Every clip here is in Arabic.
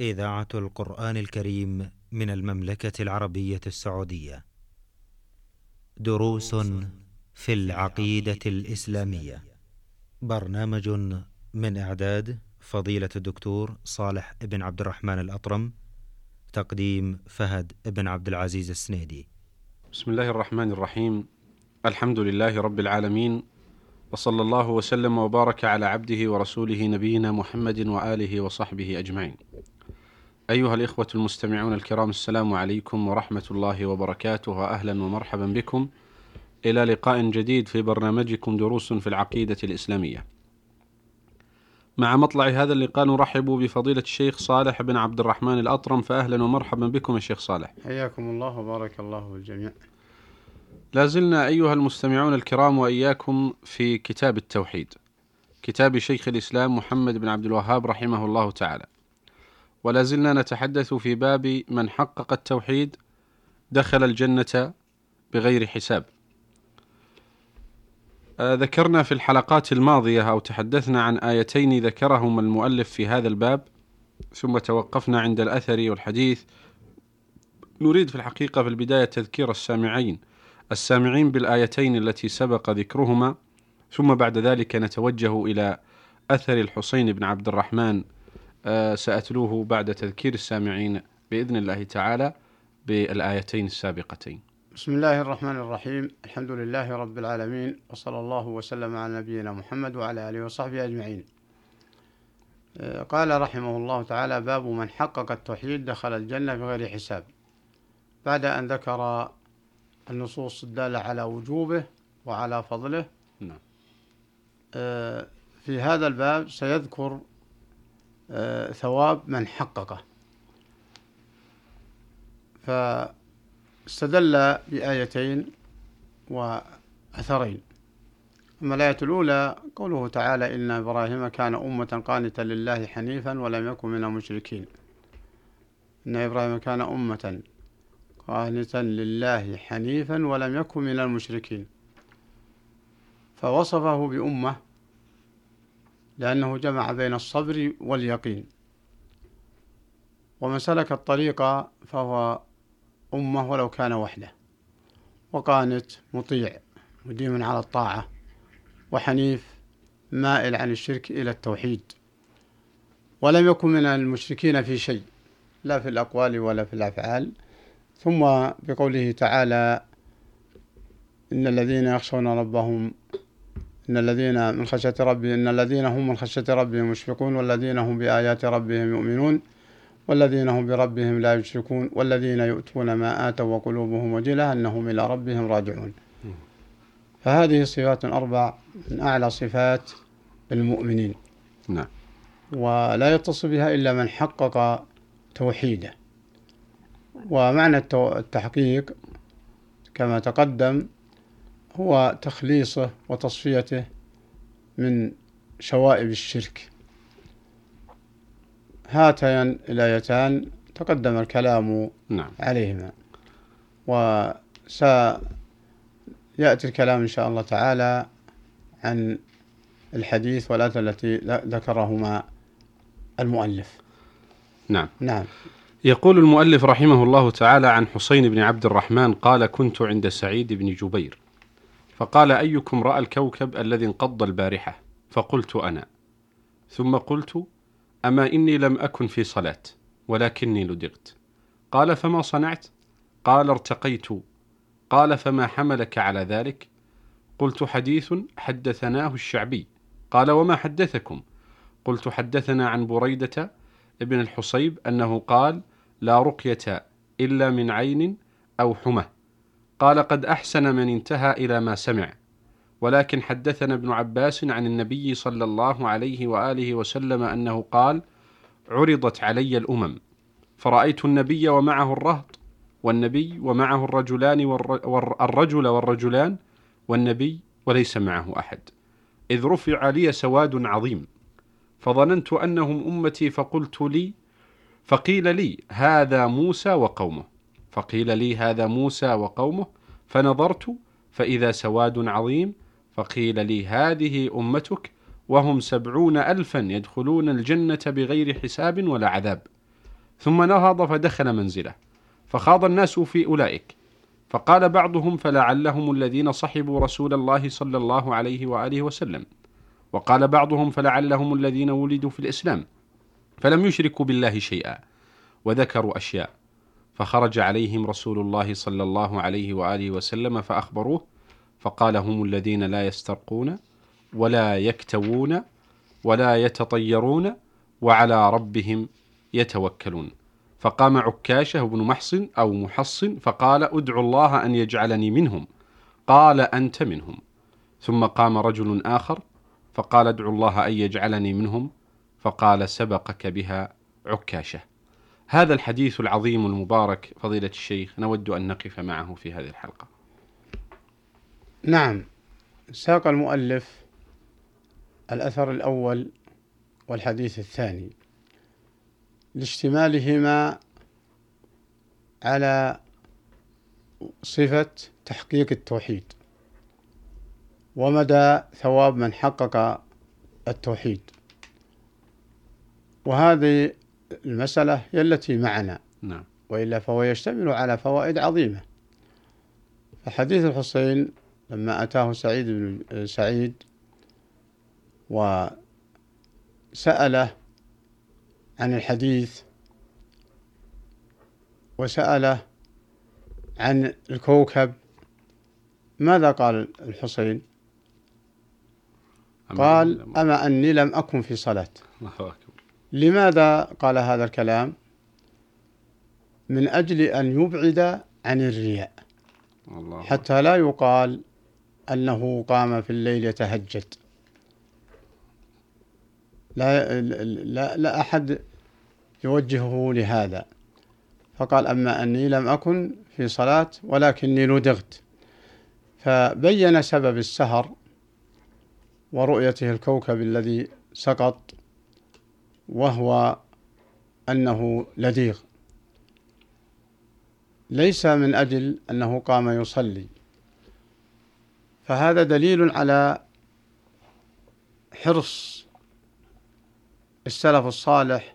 إذاعة القرآن الكريم من المملكة العربية السعودية. دروس في العقيدة الإسلامية. برنامج من إعداد فضيلة الدكتور صالح بن عبد الرحمن الأطرم. تقديم فهد بن عبد العزيز السنيدي. بسم الله الرحمن الرحيم. الحمد لله رب العالمين وصلى الله وسلم وبارك على عبده ورسوله نبينا محمد وآله وصحبه أجمعين. أيها الإخوة المستمعون الكرام السلام عليكم ورحمة الله وبركاته واهلا ومرحبا بكم إلى لقاء جديد في برنامجكم دروس في العقيدة الإسلامية. مع مطلع هذا اللقاء نرحب بفضيلة الشيخ صالح بن عبد الرحمن الأطرم فاهلا ومرحبا بكم يا شيخ صالح. حياكم الله وبارك الله بالجميع. لا زلنا أيها المستمعون الكرام وإياكم في كتاب التوحيد كتاب شيخ الإسلام محمد بن عبد الوهاب رحمه الله تعالى ولا زلنا نتحدث في باب من حقق التوحيد دخل الجنة بغير حساب. آه ذكرنا في الحلقات الماضية أو تحدثنا عن آيتين ذكرهما المؤلف في هذا الباب ثم توقفنا عند الأثر والحديث. نريد في الحقيقة في البداية تذكير السامعين السامعين بالآيتين التي سبق ذكرهما ثم بعد ذلك نتوجه إلى أثر الحسين بن عبد الرحمن سأتلوه بعد تذكير السامعين بإذن الله تعالى بالآيتين السابقتين. بسم الله الرحمن الرحيم. الحمد لله رب العالمين وصلى الله وسلم على نبينا محمد وعلى آله وصحبه أجمعين. آه قال رحمه الله تعالى باب من حقق التوحيد دخل الجنة بغير حساب. بعد أن ذكر النصوص الدالة على وجوبه وعلى فضله نعم. في هذا الباب سيذكر ثواب من حققه. فاستدل بآيتين وأثرين. أما الآية الأولى قوله تعالى إن إبراهيم كان أمة قانتا لله حنيفا ولم يكن من المشركين. إن إبراهيم كان أمة قانتا لله حنيفا ولم يكن من المشركين. فوصفه بأمة لأنه جمع بين الصبر واليقين. ومن سلك الطريق فهو أمة ولو كان وحده. وقانت مطيع مديم على الطاعة وحنيف مائل عن الشرك إلى التوحيد. ولم يكن من المشركين في شيء لا في الأقوال ولا في الأفعال. ثم بقوله تعالى إن الذين يخشون ربهم إن الذين من خشية ربهم إن الذين هم من خشية ربهم مشفقون والذين هم بآيات ربهم يؤمنون والذين هم بربهم لا يشركون والذين يؤتون ما آتوا وقلوبهم وجلة أنهم إلى ربهم راجعون. فهذه صفات أربع من أعلى صفات المؤمنين. نعم. ولا يتصل بها إلا من حقق توحيده. ومعنى التحقيق كما تقدم هو تخليصه وتصفيته من شوائب الشرك. هاتان الآيتان تقدم الكلام نعم. عليهما. وسيأتي الكلام إن شاء الله تعالى عن الحديث والآية التي ذكرهما المؤلف. نعم. نعم. يقول المؤلف رحمه الله تعالى عن حسين بن عبد الرحمن قال كنت عند سعيد بن جبير. فقال أيكم رأى الكوكب الذي انقض البارحة؟ فقلت أنا. ثم قلت أما إني لم أكن في صلاة ولكني لدغت. قال فما صنعت؟ قال ارتقيت. قال فما حملك على ذلك؟ قلت حديث حدثناه الشعبي. قال وما حدثكم؟ قلت حدثنا عن بريدة ابن الحصيب أنه قال لا رقية إلا من عين أو حمى. قال قد أحسن من انتهى إلى ما سمع. ولكن حدثنا ابن عباس عن النبي صلى الله عليه وآله وسلم أنه قال عرضت علي الأمم فرأيت النبي ومعه الرهط والنبي ومعه الرجلان والرجل والرجلان والنبي وليس معه أحد. إذ رفع لي سواد عظيم فظننت أنهم أمتي فقلت لي فقيل لي هذا موسى وقومه. فقيل لي هذا موسى وقومه فنظرت فإذا سواد عظيم فقيل لي هذه أمتك وهم سبعون ألفا يدخلون الجنة بغير حساب ولا عذاب. ثم نهض فدخل منزله فخاض الناس في أولئك. فقال بعضهم فلعلهم الذين صحبوا رسول الله صلى الله عليه وآله وسلم. وقال بعضهم فلعلهم الذين ولدوا في الإسلام فلم يشركوا بالله شيئا وذكروا أشياء. فخرج عليهم رسول الله صلى الله عليه وآله وسلم فأخبروه فقال هم الذين لا يسترقون ولا يكتوون ولا يتطيرون وعلى ربهم يتوكلون. فقام عكاشة بن محصن أو محصن فقال ادعو الله أن يجعلني منهم. قال أنت منهم. ثم قام رجل آخر فقال ادعو الله أن يجعلني منهم فقال سبقك بها عكاشة. هذا الحديث العظيم المبارك فضيلة الشيخ نود أن نقف معه في هذه الحلقة. نعم. ساق المؤلف الأثر الأول والحديث الثاني لاشتمالهما على صفة تحقيق التوحيد ومدى ثواب من حقق التوحيد. وهذه المسألة هي التي معنا. نعم. وإلا فهو يشتمل على فوائد عظيمة. فحديث الحسين لما أتاه سعيد بن سعيد وسأله عن الحديث وسأله عن الكوكب ماذا قال الحسين؟ قال أما أني لم أكن في صلاة. الله أكبر. لماذا قال هذا الكلام؟ من أجل أن يبعد عن الرياء. الله حتى لا يقال أنه قام في الليل يتهجد. لا, لا, لا أحد يوجهه لهذا. فقال أما أني لم أكن في صلاة ولكني لدغت فبين سبب السهر ورؤيته الكوكب الذي سقط وهو أنه لديغ. ليس من أجل أنه قام يصلي. فهذا دليل على حرص السلف الصالح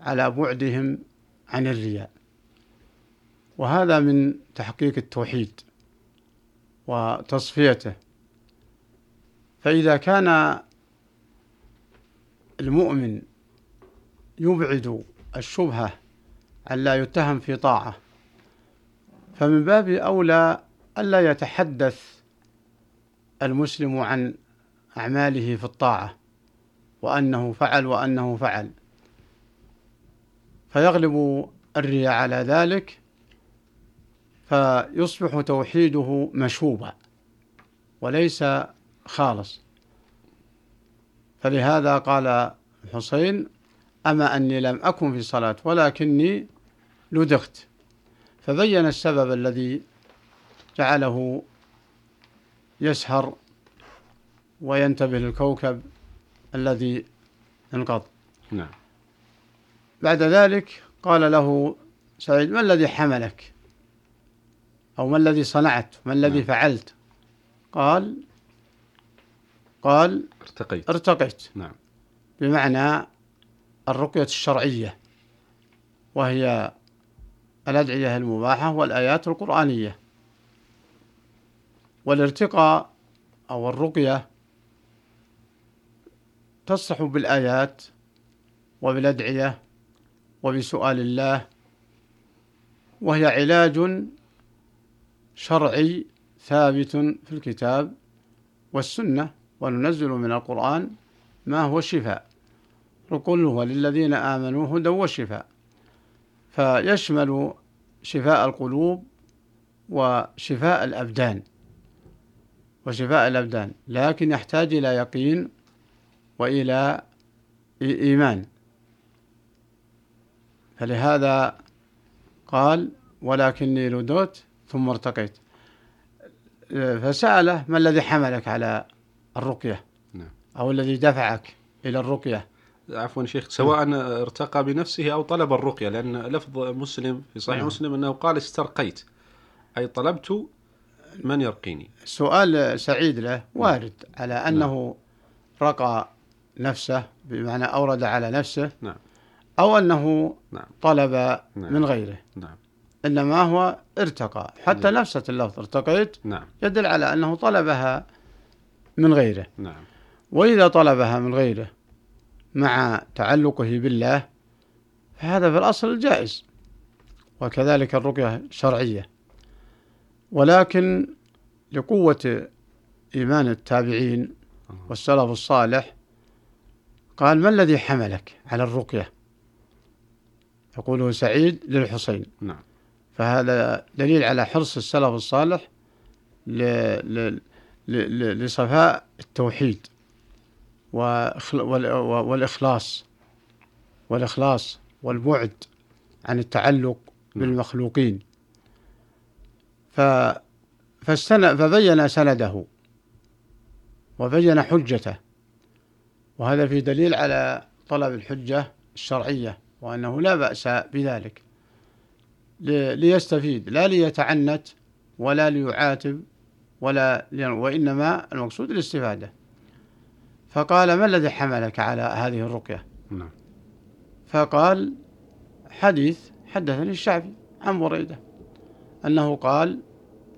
على بعدهم عن الرياء. وهذا من تحقيق التوحيد وتصفيته. فإذا كان المؤمن يبعد الشبهة أن لا يتهم في طاعة. فمن باب أولى ألا يتحدث المسلم عن أعماله في الطاعة وأنه فعل وأنه فعل. فيغلب الرياء على ذلك فيصبح توحيده مشوبا وليس خالص. فلهذا قال الحسين أما أني لم أكن في صلاة ولكني لدغت. فبين السبب الذي جعله يسهر وينتبه للكوكب الذي انقض. نعم. بعد ذلك قال له سعيد ما الذي حملك؟ أو ما الذي صنعت؟ ما الذي نعم. فعلت؟ قال قال ارتقيت. ارتقيت. نعم. بمعنى الرقية الشرعية وهي الأدعية المباحة والآيات القرآنية. والارتقاء أو الرقية تصح بالآيات وبالأدعية وبسؤال الله وهي علاج شرعي ثابت في الكتاب والسنة وننزل من القرآن ما هو شفاء وقل هو للذين آمنوا هدى وشفاء. فيشمل شفاء القلوب وشفاء الأبدان وشفاء الأبدان لكن يحتاج إلى يقين وإلى إيمان. فلهذا قال ولكني لدوت ثم ارتقيت. فسأله ما الذي حملك على الرقية؟ نعم. أو الذي دفعك إلى الرقية؟ عفوا شيخ سواء ارتقى بنفسه أو طلب الرقية لأن لفظ مسلم في صحيح نعم. مسلم أنه قال استرقيت أي طلبت من يرقيني. سؤال سعيد له وارد على أنه رقى نفسه بمعنى أورد على نفسه نعم. أو أنه نعم. طلب نعم. من غيره. نعم. إنما هو ارتقى. حتى نفسة اللفظ ارتقيت نعم. يدل على أنه طلبها من غيره. نعم. وإذا طلبها من غيره مع تعلقه بالله فهذا في الأصل جائز وكذلك الرقية شرعية. ولكن لقوة إيمان التابعين والسلف الصالح قال ما الذي حملك على الرقية؟ يقوله سعيد للحسين. نعم. فهذا دليل على حرص السلف الصالح ل... ل... ل... لصفاء التوحيد. والإخلاص والإخلاص والبعد عن التعلق بالمخلوقين. ف... فاستن... فبين سنده وبين حجته. وهذا في دليل على طلب الحجة الشرعية وأنه لا بأس بذلك. ليستفيد لا ليتعنت ولا ليعاتب ولا وإنما المقصود الاستفادة. فقال ما الذي حملك على هذه الرقية؟ نعم. فقال حديث حدثني الشعبي عن بريدة أنه قال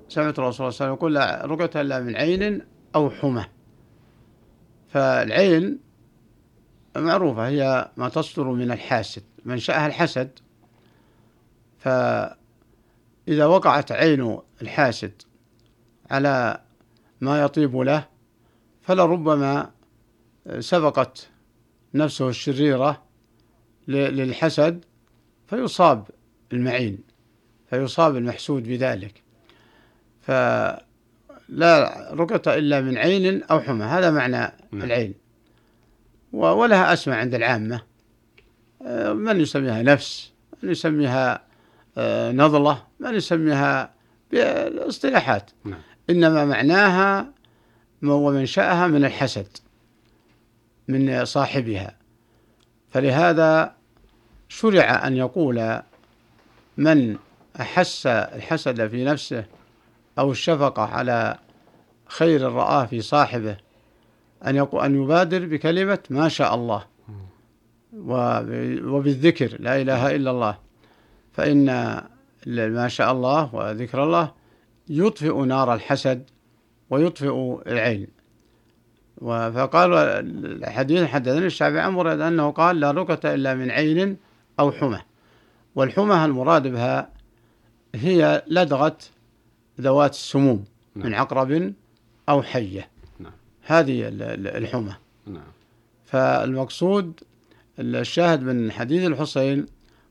سمعت الرسول صلى الله عليه وسلم يقول لا رقية إلا من عين أو حمى. فالعين معروفة هي ما تصدر من الحاسد منشأها الحسد. فإذا وقعت عين الحاسد على ما يطيب له فلربما سبقت نفسه الشريرة للحسد فيصاب المعين فيصاب المحسود بذلك. فلا رقة إلا من عين أو حمى هذا معنى نعم. العين. ولها أسماء عند العامة. من يسميها نفس من يسميها آه، نضلة من يسميها باصطلاحات نعم. إنما معناها ومنشأها من الحسد. من صاحبها. فلهذا شرع أن يقول من أحس الحسد في نفسه أو الشفقة على خير رآه في صاحبه أن يقول أن يبادر بكلمة ما شاء الله وبالذكر لا إله إلا الله. فإن ما شاء الله وذكر الله يطفئ نار الحسد ويطفئ العين. فقال الحديث حدثني الشعبي عن مراد أنه قال لا ركة إلا من عين أو حمى والحمى المراد بها هي لدغة ذوات السموم نعم. من عقرب أو حية نعم. هذه الحمى نعم. فالمقصود الشاهد من حديث الحسين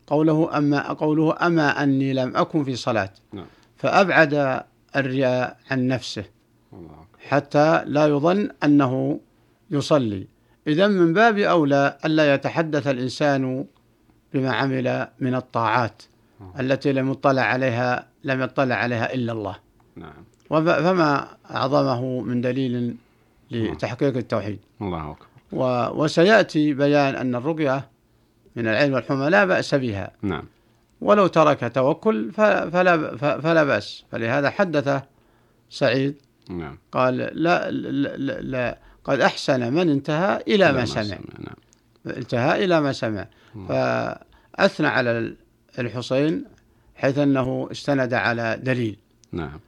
قوله أما قوله أما أني لم أكن في صلاة نعم. فأبعد الرياء عن نفسه حتى لا يظن أنه يصلي. إذا من باب أولى ألا يتحدث الإنسان بما عمل من الطاعات التي لم يطلع عليها لم يطلع عليها إلا الله. نعم. فما أعظمه من دليل لتحقيق التوحيد؟ الله أكبر. وسيأتي بيان أن الرقية من العلم والحمى لا بأس بها. نعم. ولو ترك توكل فلا, فلا بأس. فلهذا حدث سعيد نعم. قال لا, لا, لا, لا. قد أحسن من انتهى إلى ما سمع. نعم. انتهى إلى ما سمع. نعم. فأثنى على الحسين حيث أنه استند على دليل. نعم.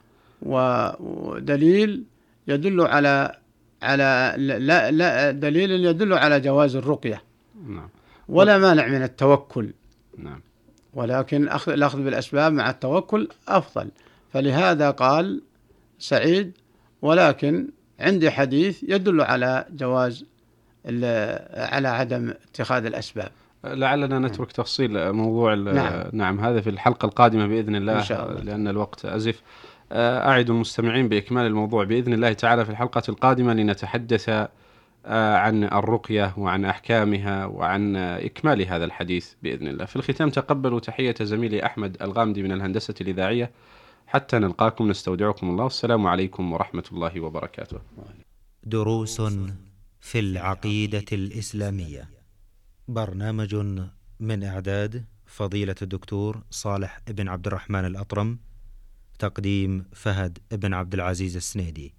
ودليل يدل على على لا لا دليل يدل على جواز الرقية. نعم. ولا مانع من التوكل. نعم. ولكن أخذ الأخذ بالأسباب مع التوكل أفضل. فلهذا قال سعيد ولكن عندي حديث يدل على جواز على عدم اتخاذ الأسباب لعلنا نترك تفصيل موضوع نعم. نعم هذا في الحلقة القادمة بإذن الله, إن شاء الله. لأن الوقت أزف أعد المستمعين بإكمال الموضوع بإذن الله تعالى في الحلقة القادمة لنتحدث آه، عن الرقية وعن أحكامها وعن إكمال هذا الحديث بإذن الله في الختام تقبلوا تحية زميلي أحمد الغامدي من الهندسة الإذاعية حتى نلقاكم نستودعكم الله. والسلام عليكم ورحمة الله وبركاته. دروس في العقيدة الإسلامية. برنامج من إعداد فضيلة الدكتور صالح بن عبد الرحمن الأطرم تقديم فهد بن عبد العزيز السنيدي.